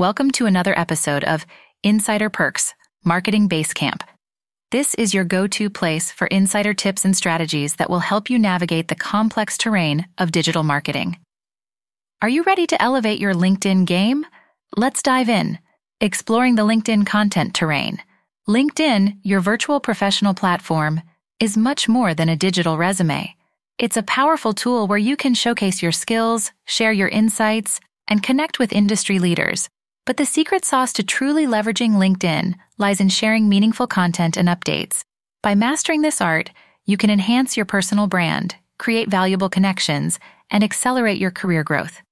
Welcome to another episode of Insider Perks Marketing Basecamp. This is your go to place for insider tips and strategies that will help you navigate the complex terrain of digital marketing. Are you ready to elevate your LinkedIn game? Let's dive in, exploring the LinkedIn content terrain. LinkedIn, your virtual professional platform, is much more than a digital resume. It's a powerful tool where you can showcase your skills, share your insights, and connect with industry leaders. But the secret sauce to truly leveraging LinkedIn lies in sharing meaningful content and updates. By mastering this art, you can enhance your personal brand, create valuable connections, and accelerate your career growth.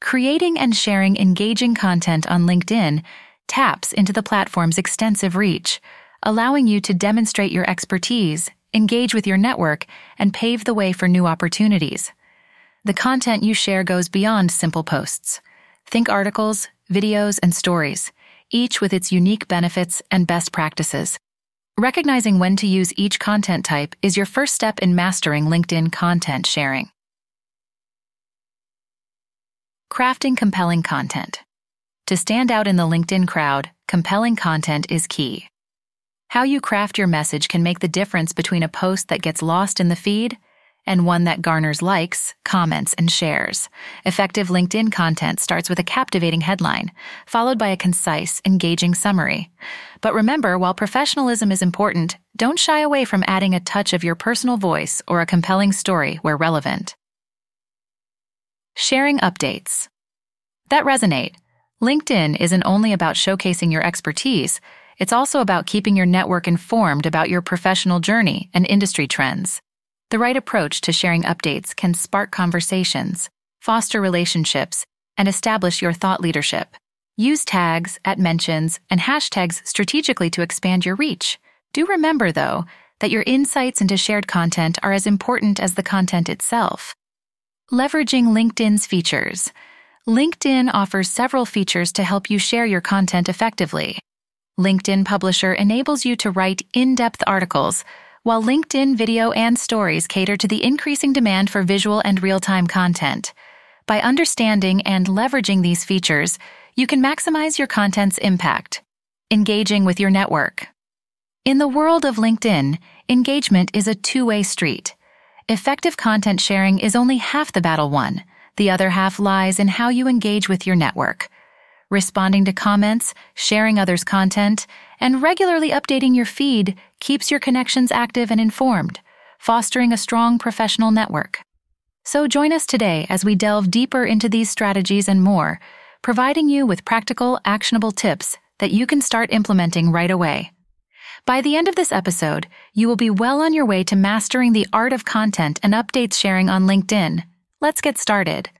Creating and sharing engaging content on LinkedIn taps into the platform's extensive reach, allowing you to demonstrate your expertise engage with your network, and pave the way for new opportunities. The content you share goes beyond simple posts. Think articles, videos, and stories, each with its unique benefits and best practices. Recognizing when to use each content type is your first step in mastering LinkedIn content sharing. Crafting compelling content. To stand out in the LinkedIn crowd, compelling content is key. How you craft your message can make the difference between a post that gets lost in the feed and one that garners likes, comments, and shares. Effective LinkedIn content starts with a captivating headline, followed by a concise, engaging summary. But remember, while professionalism is important, don't shy away from adding a touch of your personal voice or a compelling story where relevant. Sharing updates. That resonate. LinkedIn isn't only about showcasing your expertise, it's also about keeping your network informed about your professional journey and industry trends. The right approach to sharing updates can spark conversations, foster relationships, and establish your thought leadership. Use tags, at mentions, and hashtags strategically to expand your reach. Do remember, though, that your insights into shared content are as important as the content itself. Leveraging LinkedIn's features. LinkedIn offers several features to help you share your content effectively. LinkedIn Publisher enables you to write in depth articles, while LinkedIn Video and Stories cater to the increasing demand for visual and real time content. By understanding and leveraging these features, you can maximize your content's impact, engaging with your network. In the world of LinkedIn, engagement is a two way street. Effective content sharing is only half the battle won. The other half lies in how you engage with your network responding to comments, sharing others' content, and regularly updating your feed keeps your connections active and informed, fostering a strong professional network. So join us today as we delve deeper into these strategies and more, providing you with practical, actionable tips that you can start implementing right away. By the end of this episode, you will be well on your way to mastering the art of content and updates sharing on LinkedIn. Let's get started.